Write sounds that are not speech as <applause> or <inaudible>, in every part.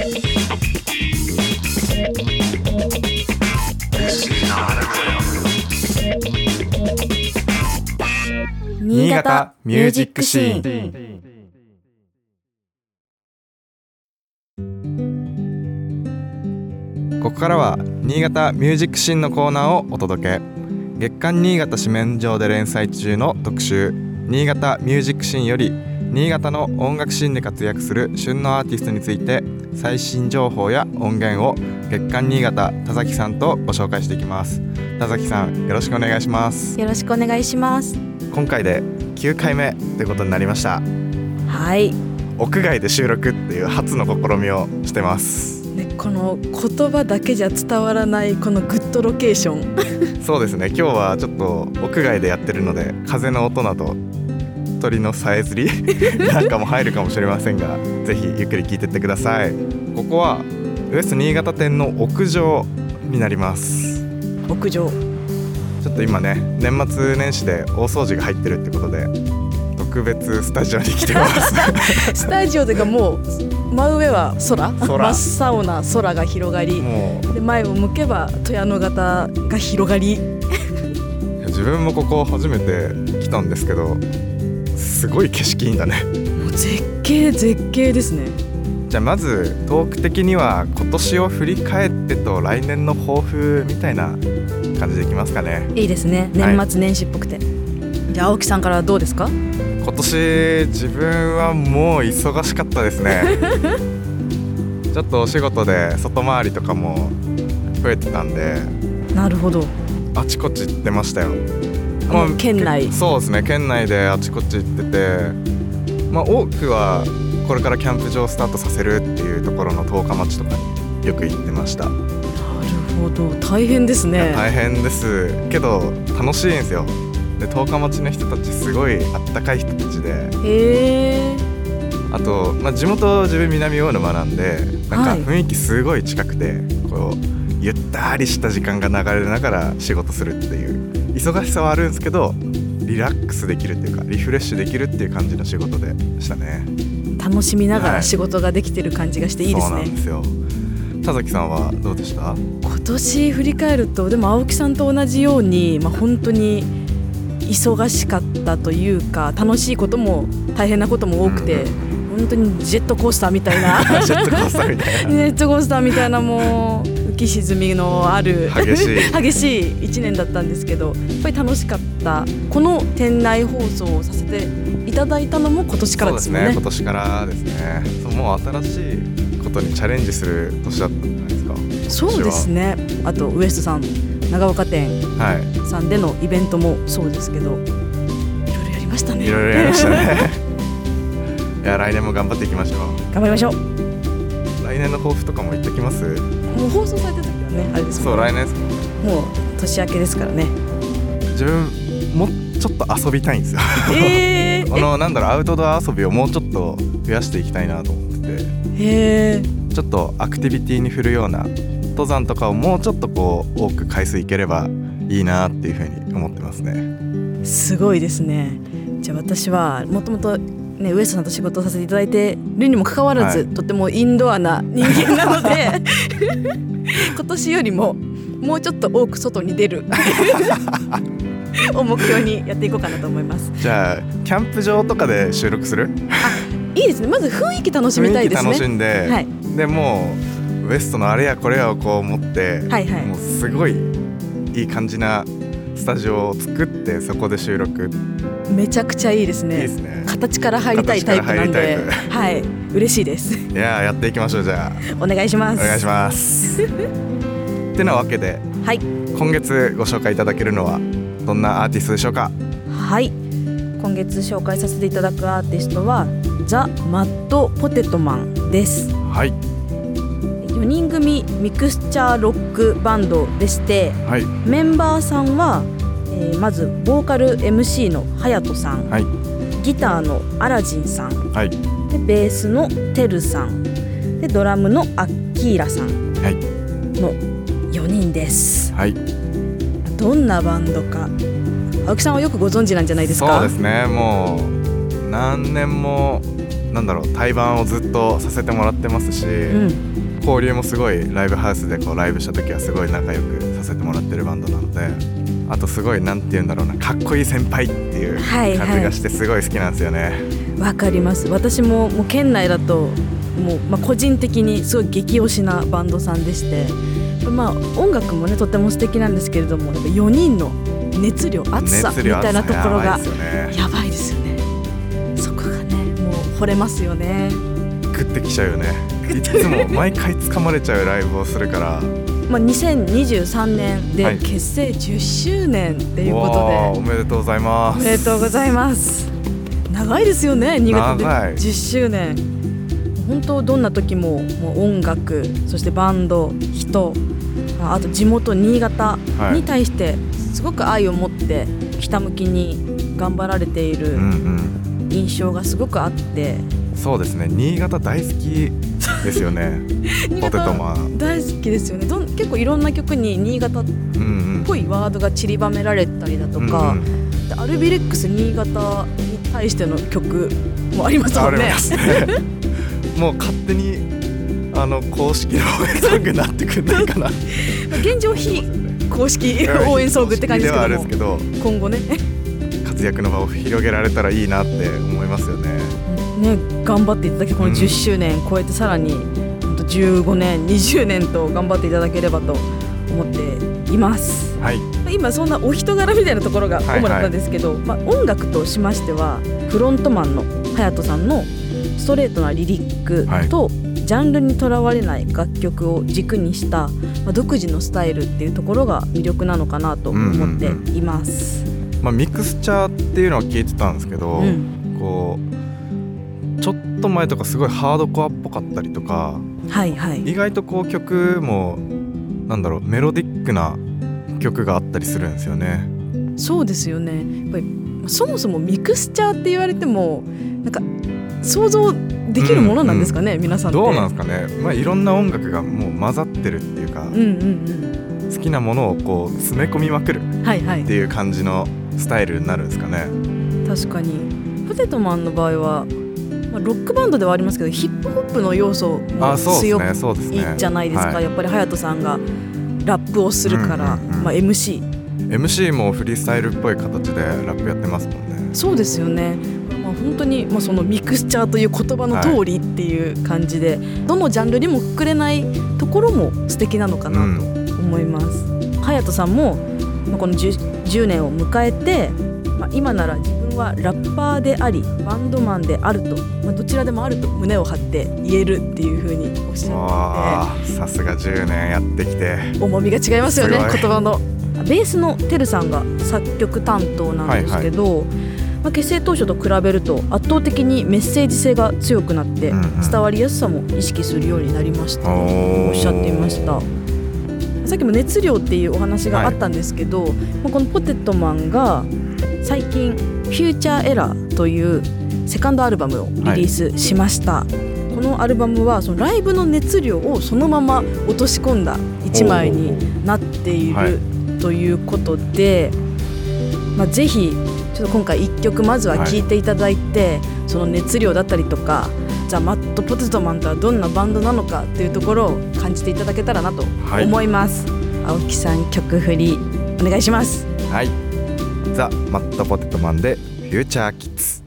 新潟ミュージックシーン。ここからは新潟ミュージックシーンのコーナーをお届け。月刊新潟紙面上で連載中の特集新潟ミュージックシーンより新潟の音楽シーンで活躍する旬のアーティストについて最新情報や音源を月刊新潟田崎さんとご紹介していきます。田崎さんよろしくお願いします。よろしくお願いします。今回で9回目ということになりました。はい。屋外で収録っていう初の試みをしてます。ね、この言葉だけじゃ伝わらないこのグッドロケーション。そうですね。今日はちょっと屋外でやってるので風の音など鳥のさえずり <laughs> なんかも入るかもしれませんがぜひゆっくり聞いてってください。ここはウエスト新潟店の屋上になります。屋上。ちょっと今ね年末年始で大掃除が入ってるってことで特別スタジオに来てます。<laughs> スタジオというかもう真上は空。真っ青な空が広がりで前を向けば富山の型が広がり。自分もここ初めて来たんですけどすごい景色いいんだね。もう絶景絶景ですね。じゃあまずトーク的には今年を振り返ってと来年の抱負みたいな感じでいきますかね。いいですね。年末年始っぽくて、はい、じゃあ青木さんからどうですか？今年自分はもう忙しかったですね。<laughs> ちょっとお仕事で外回りとかも増えてたんで。なるほど。あちこち行ってましたよもう県内。そうですね県内であちこち行っててまあ多くはこれからキャンプ場スタートさせるっていうところの十日町とかによく行ってました。なるほど大変ですね。大変です。けど楽しいんですよ。で十日町の人たちすごいあったかい人たちで。へえあと、まあ、地元自分南大沼なんでなんか雰囲気すごい近くて、はい、こうゆったりした時間が流れながら仕事するっていう忙しさはあるんですけどリラックスできるっていうかリフレッシュできるっていう感じの仕事でしたね。楽しみながら仕事ができてる感じがしていいですね、はい、そうなんですよ。田崎さんはどうでした？今年振り返るとでも青木さんと同じように、まあ、本当に忙しかったというか楽しいことも大変なことも多くて、うん、本当にジェットコースターみたいな。<laughs> ジェットコースターみたいな。<laughs> ジェットコースターみたいなもう浮き沈みのある激しい。<laughs> 激しい1年だったんですけどやっぱり楽しかった。この店内放送をさせていただいたのも今年からですね、ね、今年からですね。もう新しいことにチャレンジする年だったんじゃないですか。そうですね。あとウエストさん長岡店さんでのイベントもそうですけど、はい、いろいろやりましたね。いろいろやりましたね。<laughs> いや来年も頑張っていきましょう。頑張りましょう。来年の抱負とかも言ってきます？もう放送された時はねあれですそう来年もう年明けですからね。自分もちょっと遊びたいんですよ。えー、<laughs> このなんだろうアウトドア遊びをもうちょっと増やしていきたいなと思ってて。へえちょっとアクティビティに振るような登山とかをもうちょっとこう多く回数いければいいなっていうふうに思ってますね。すごいですね。じゃあ私はもともとね、ウエストさんと仕事をさせていただいてるにもかかわらず、はい、とてもインドアな人間なので <laughs> 今年よりももうちょっと多く外に出る <laughs> を目標にやっていこうかなと思います。じゃあキャンプ場とかで収録する？あいいですね。まず雰囲気楽しみたいですね。楽しんで、はい、でもウエストのあれやこれやをこう持って、はいはい、もうすごいいい感じなスタジオを作ってそこで収録めちゃくちゃいいですね。いいですね。形から入りたいタイプなんで、はい、嬉しいです。いややっていきましょうじゃあ。お願いします。お願いします。<laughs> ってなわけで、はい、今月ご紹介いただけるのはどんなアーティストでしょうか？はい、今月紹介させていただくアーティストはザ・マッド・ポテトマンです。はい。4人組ミクスチャーロックバンドでして、はい、メンバーさんはえー、まずボーカル MC の隼人さん、はい、ギターのアラジンさん、はい、でベースのテルさんでドラムのアッキーラさんの4人です、はい、どんなバンドか。青木さんはよくご存知なんじゃないですか？そうですね。もう何年もなんだろう対バンをずっとさせてもらってますし、うん交流もすごいライブハウスでこうライブした時はすごい仲良くさせてもらってるバンドなのであとすごいなんて言うんだろうなかっこいい先輩っていうはいはい。感じがしてすごい好きなんですよね。わかります。私ももう県内だともう、まあ、個人的にすごい激推しなバンドさんでして、まあ、音楽もねとても素敵なんですけれどもやっぱ4人の熱量熱さみたいなところがやばいですよね。ね。そこがねもう惚れますよね、食ってきちゃうよねいつも毎回掴まれちゃうライブをするから。まあ、2023年はい。で結成10周年っていうことで、わあおめでとうございまおすめでとうございます。長いですよね2月で。長い。10周年。本当どんな時ももう音楽そしてバンド人ああと地元新潟に対してすごく愛を持ってひたむきに頑張られているうんうん。印象がすごくあって。そうですね。新潟大好きですよね。新ポテト潟マン。大好きですよね。どん結構いろんな曲に新潟っぽいワードが散りばめられたりだとか、うんうん。でアルビレックス新潟に対しての曲もありますもんね。<laughs> もう勝手にあの公式の応援ソングになってくんないかな。現状非公式応援ソングって感じですけど。今後ね。活躍の場を広げられたらいいなって思いますよねね頑張っていただきこのうん10周年超えてさらにほんと15年20年と頑張っていただければと思っています。はい。今そんなお人柄みたいなところがはいはい。主だったんですけど、まあ、音楽としましてはフロントマンの隼人さんのストレートなリリックと、ジャンルにとらわれない楽曲を軸にした、まあ、独自のスタイルっていうところが魅力なのかなと思っています。まあミクスチャーっていうのは聞いてたんですけど、うん。こうちょっと前とかすごいハードコアっぽかったりとかはいはい。意外とこう曲もなんだろうメロディックな曲があったりするんですよね。そうですよね。やっぱりそもそもミクスチャーって言われてもなんか想像できるものなんですかね、皆さんって。どうなんですかね、まあ、いろんな音楽がもう混ざってるっていうか、うんうん好きなものをこう詰め込みまくるうんはいはい。っていう感じのスタイルになるんですかね。確かに。ポテトマンの場合は、まあ、ロックバンドではありますけどヒップホップの要素も強いじゃないですか、はい。やっぱり隼人さんがラップをするから、うんうんうん。まあ、MC MC もフリースタイルっぽい形でラップやってますもんね。そうですよね、まあ、本当に、まあ、そのミクスチャーという言葉の通りっていう感じで、どのジャンルにもくくれないところも素敵なのかなと思います。隼人さんも、まあ、この 10, 10年を迎えて、まあ、今ならはラッパーでありバンドマンであると、まあ、どちらでもあると胸を張って言えるっていうふうにおっしゃわあさすが10年やってきて。ってて重みが違いますよね言葉の。ベースのてるさんが作曲担当なんですけど、まあ、結成当初と比べると圧倒的にメッセージ性が強くなって伝わりやすさも意識するようになりましたとおおっしゃっていました。さっきも熱量っていうお話があったんですけど、まあこのポテトマンが最近「フューチャーエラーというセカンドアルバムをリリースしました、このアルバムはそのライブの熱量をそのまま落とし込んだ一枚になっていはいるということで、まあ、ぜひちょっと今回1曲まずは聴いていただいて、その熱量だったりとかじゃあマットポテトマンとはどんなバンドなのかっていうところを感じていただけたらなとはい。思います、青木さん曲振りお願いします。はい。ザ・マットポテトマンでフューチャーキッズ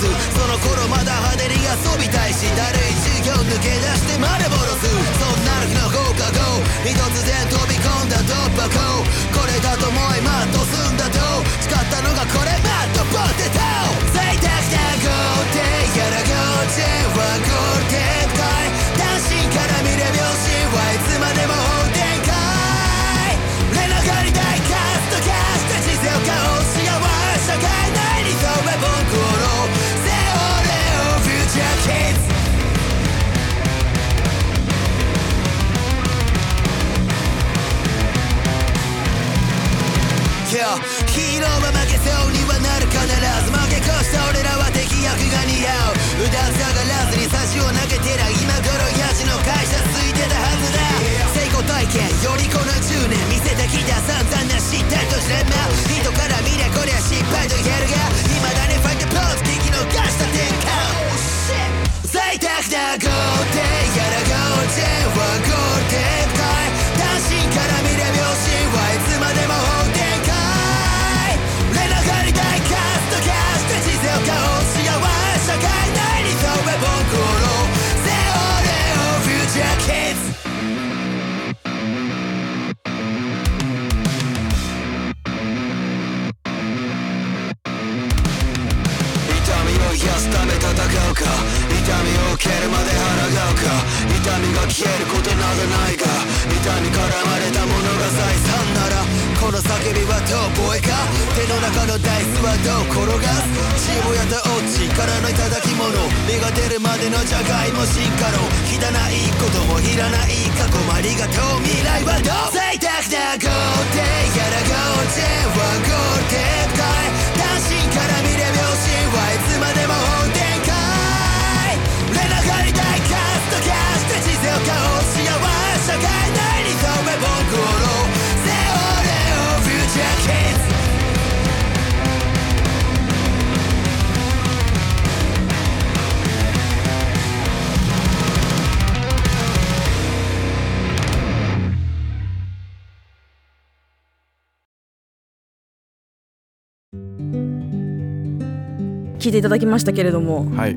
丸坊主その頃まだ派手に遊びたいしだるい授業抜け出して丸ボロすそんな日の放課後に突然飛び痛みが消えることなどないが痛み絡まれたものが財産ならこの叫びは遠ボイか？手の中のダイスはどう転がす？塩やったオチからの頂き物身が出るまでのじゃがいも進化の汚いこともいらない過去もありがとう。未来はどう？贅沢な豪邸やら豪邸はゴールテープかい単身から見れ秒針はいつまでも聞いていただきましたけれどもはい。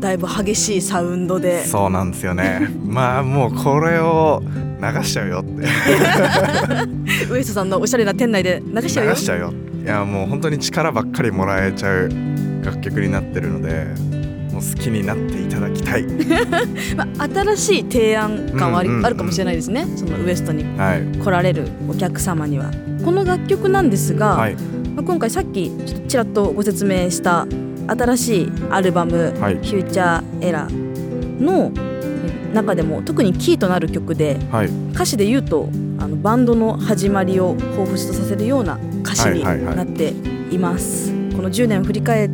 だいぶ激しいサウンドで。そうなんですよね。<laughs> まあもうこれを流しちゃうよって。<laughs> ウエストさんのおしゃれな店内で流しちゃうよ。流しちゃうよ。いやもう本当に力ばっかりもらえちゃう楽曲になってるのでもう好きになっていただきたい。<laughs> まあ、新しい提案感はあり、あるかもしれないですね。そのウエストにはい。来られるお客様には。この楽曲なんですが、はいまあ、今回さっきちらっとご説明した新しいアルバム「はい。フューチャーエラーの中でも特にキーとなる曲ではい。歌詞で言うとあのバンドの始まりを彷彿とさせるような歌詞にはいはいはい。なっています、この10年を振り返っ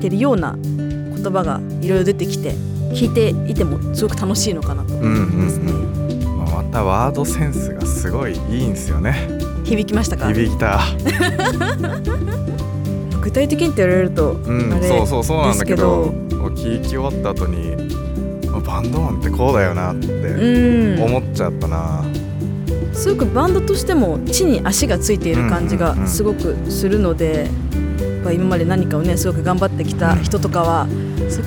てるような言葉がいろいろ出てきて聞いていてもすごく楽しいのかなと思いますね、まあまたワードセンスがすごいいいんですよね響きましたか？響いた。<laughs> 具体的にって言われると、うんそうそうそうなんだけどで聞き終わった後にあバンドマンってこうだよなってうん。思っちゃったな、すごくバンドとしても地に足がついている感じがうんうんうん。すごくするので、やっぱ今まで何かをねすごく頑張ってきた人とかは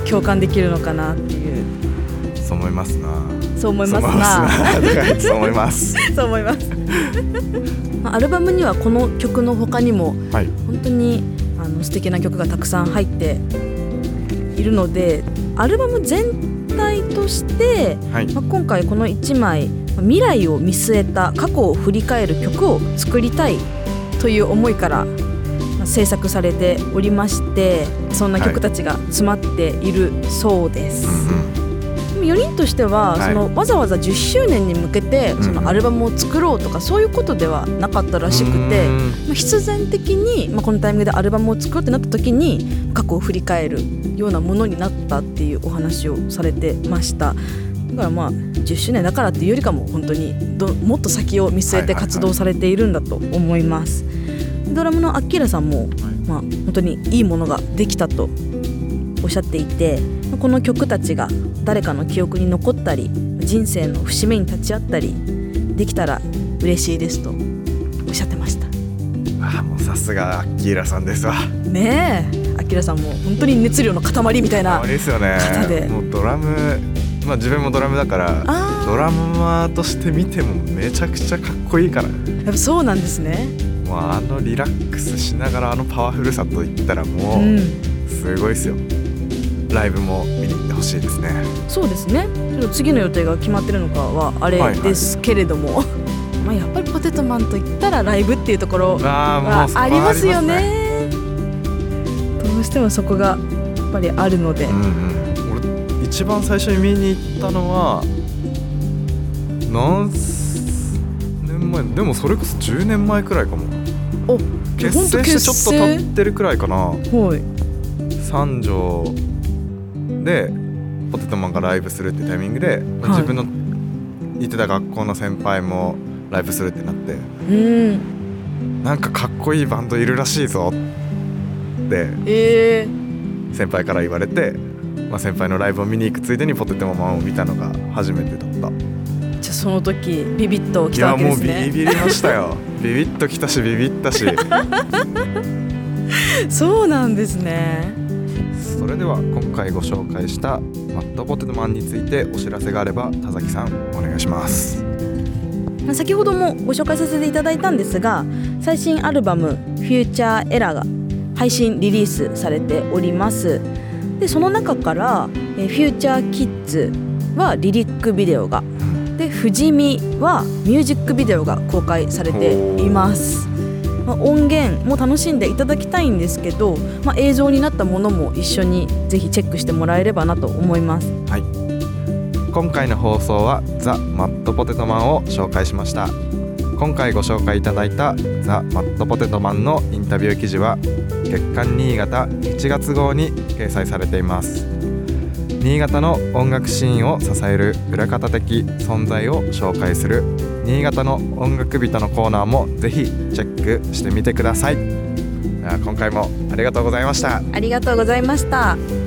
共感できるのかなっていう。そう思いますな。そう思いますな。そう思います <laughs> そう思います。<laughs> まあ <laughs> アルバムにはこの曲の他にもはい。本当にあの素敵な曲がたくさん入っているのでアルバム全体として、はい。まあ、今回この1枚まあ未来を見据えた過去を振り返る曲を作りたいという思いから、まあ制作されておりましてそんな曲たちが詰まっているそうです。うん4人としては、はい。そのわざわざ10周年に向けてそのアルバムを作ろうとかそういうことではなかったらしくて、うん。まあ、必然的に、まあ、このタイミングでアルバムを作ろうってなった時に過去を振り返るようなものになったっていうお話をされてました。だからまあ10周年だからっていうよりかも本当にどもっと先を見据えて活動されているんだと思います、ドラムのアッキーラさんも、まあ、本当にいいものができたとおっしゃっていてこの曲たちが誰かの記憶に残ったり人生の節目に立ち会ったりできたら嬉しいですとおっしゃってました。あもうさすがアッキーラさんですわ。ねえアキラさんも本当に熱量の塊みたいなあれですよね。方で。もうドラムまあ自分もドラムだからあドラマーとして見てもめちゃくちゃかっこいいから。ーやっぱそうなんですね。もうあのリラックスしながらあのパワフルさといったらもうん。うすごいですよライブも見に行ってほしいですね。そうですね。ちょっと次の予定が決まってるのかはあれはいはい。ですけれども、<laughs> まあやっぱりポテトマンといったらライブっていうところはありますよありますね。どうしてもそこがやっぱりあるので、うんうん。俺一番最初に見に行ったのは何年前？でもそれこそ10年前くらいかも。お結成してちょっと経ってるくらいかな。はい。三条でポテトマンがライブするってタイミングで、自分の行ってた学校の先輩もライブするってなって。うん。なんかかっこいいバンドいるらしいぞって。えー、先輩から言われて、まあ、先輩のライブを見に行くついでにポテトマンを見たのが初めてだった。じゃあその時ビビッときたいやもうビわけですね。ビりましたよ。<laughs> ビビッときたしビビったし。そうなんですねそれでは今回ご紹介したマットポテトマンについてお知らせがあれば田崎さんお願いします先ほどもご紹介させていただいたんですが最新アルバム「フューチャーエラーが配信リリースされておりますでその中から「えフューチャーキッズ」はリリックビデオがで「富士見」はミュージックビデオが公開されています。まあ、音源も楽しんでいただきたいんですけど、まあ、映像になったものも一緒にぜひチェックしてもらえればなと思います。はい。今回の放送はザ・マットポテトマンを紹介しました。今回ご紹介いただいたザ・マットポテトマンのインタビュー記事は月刊新潟1月号に掲載されています。新潟の音楽シーンを支える裏方的存在を紹介する新潟の音楽人のコーナーもぜひチェックしてみてください今回もありがとうございましたありがとうございました。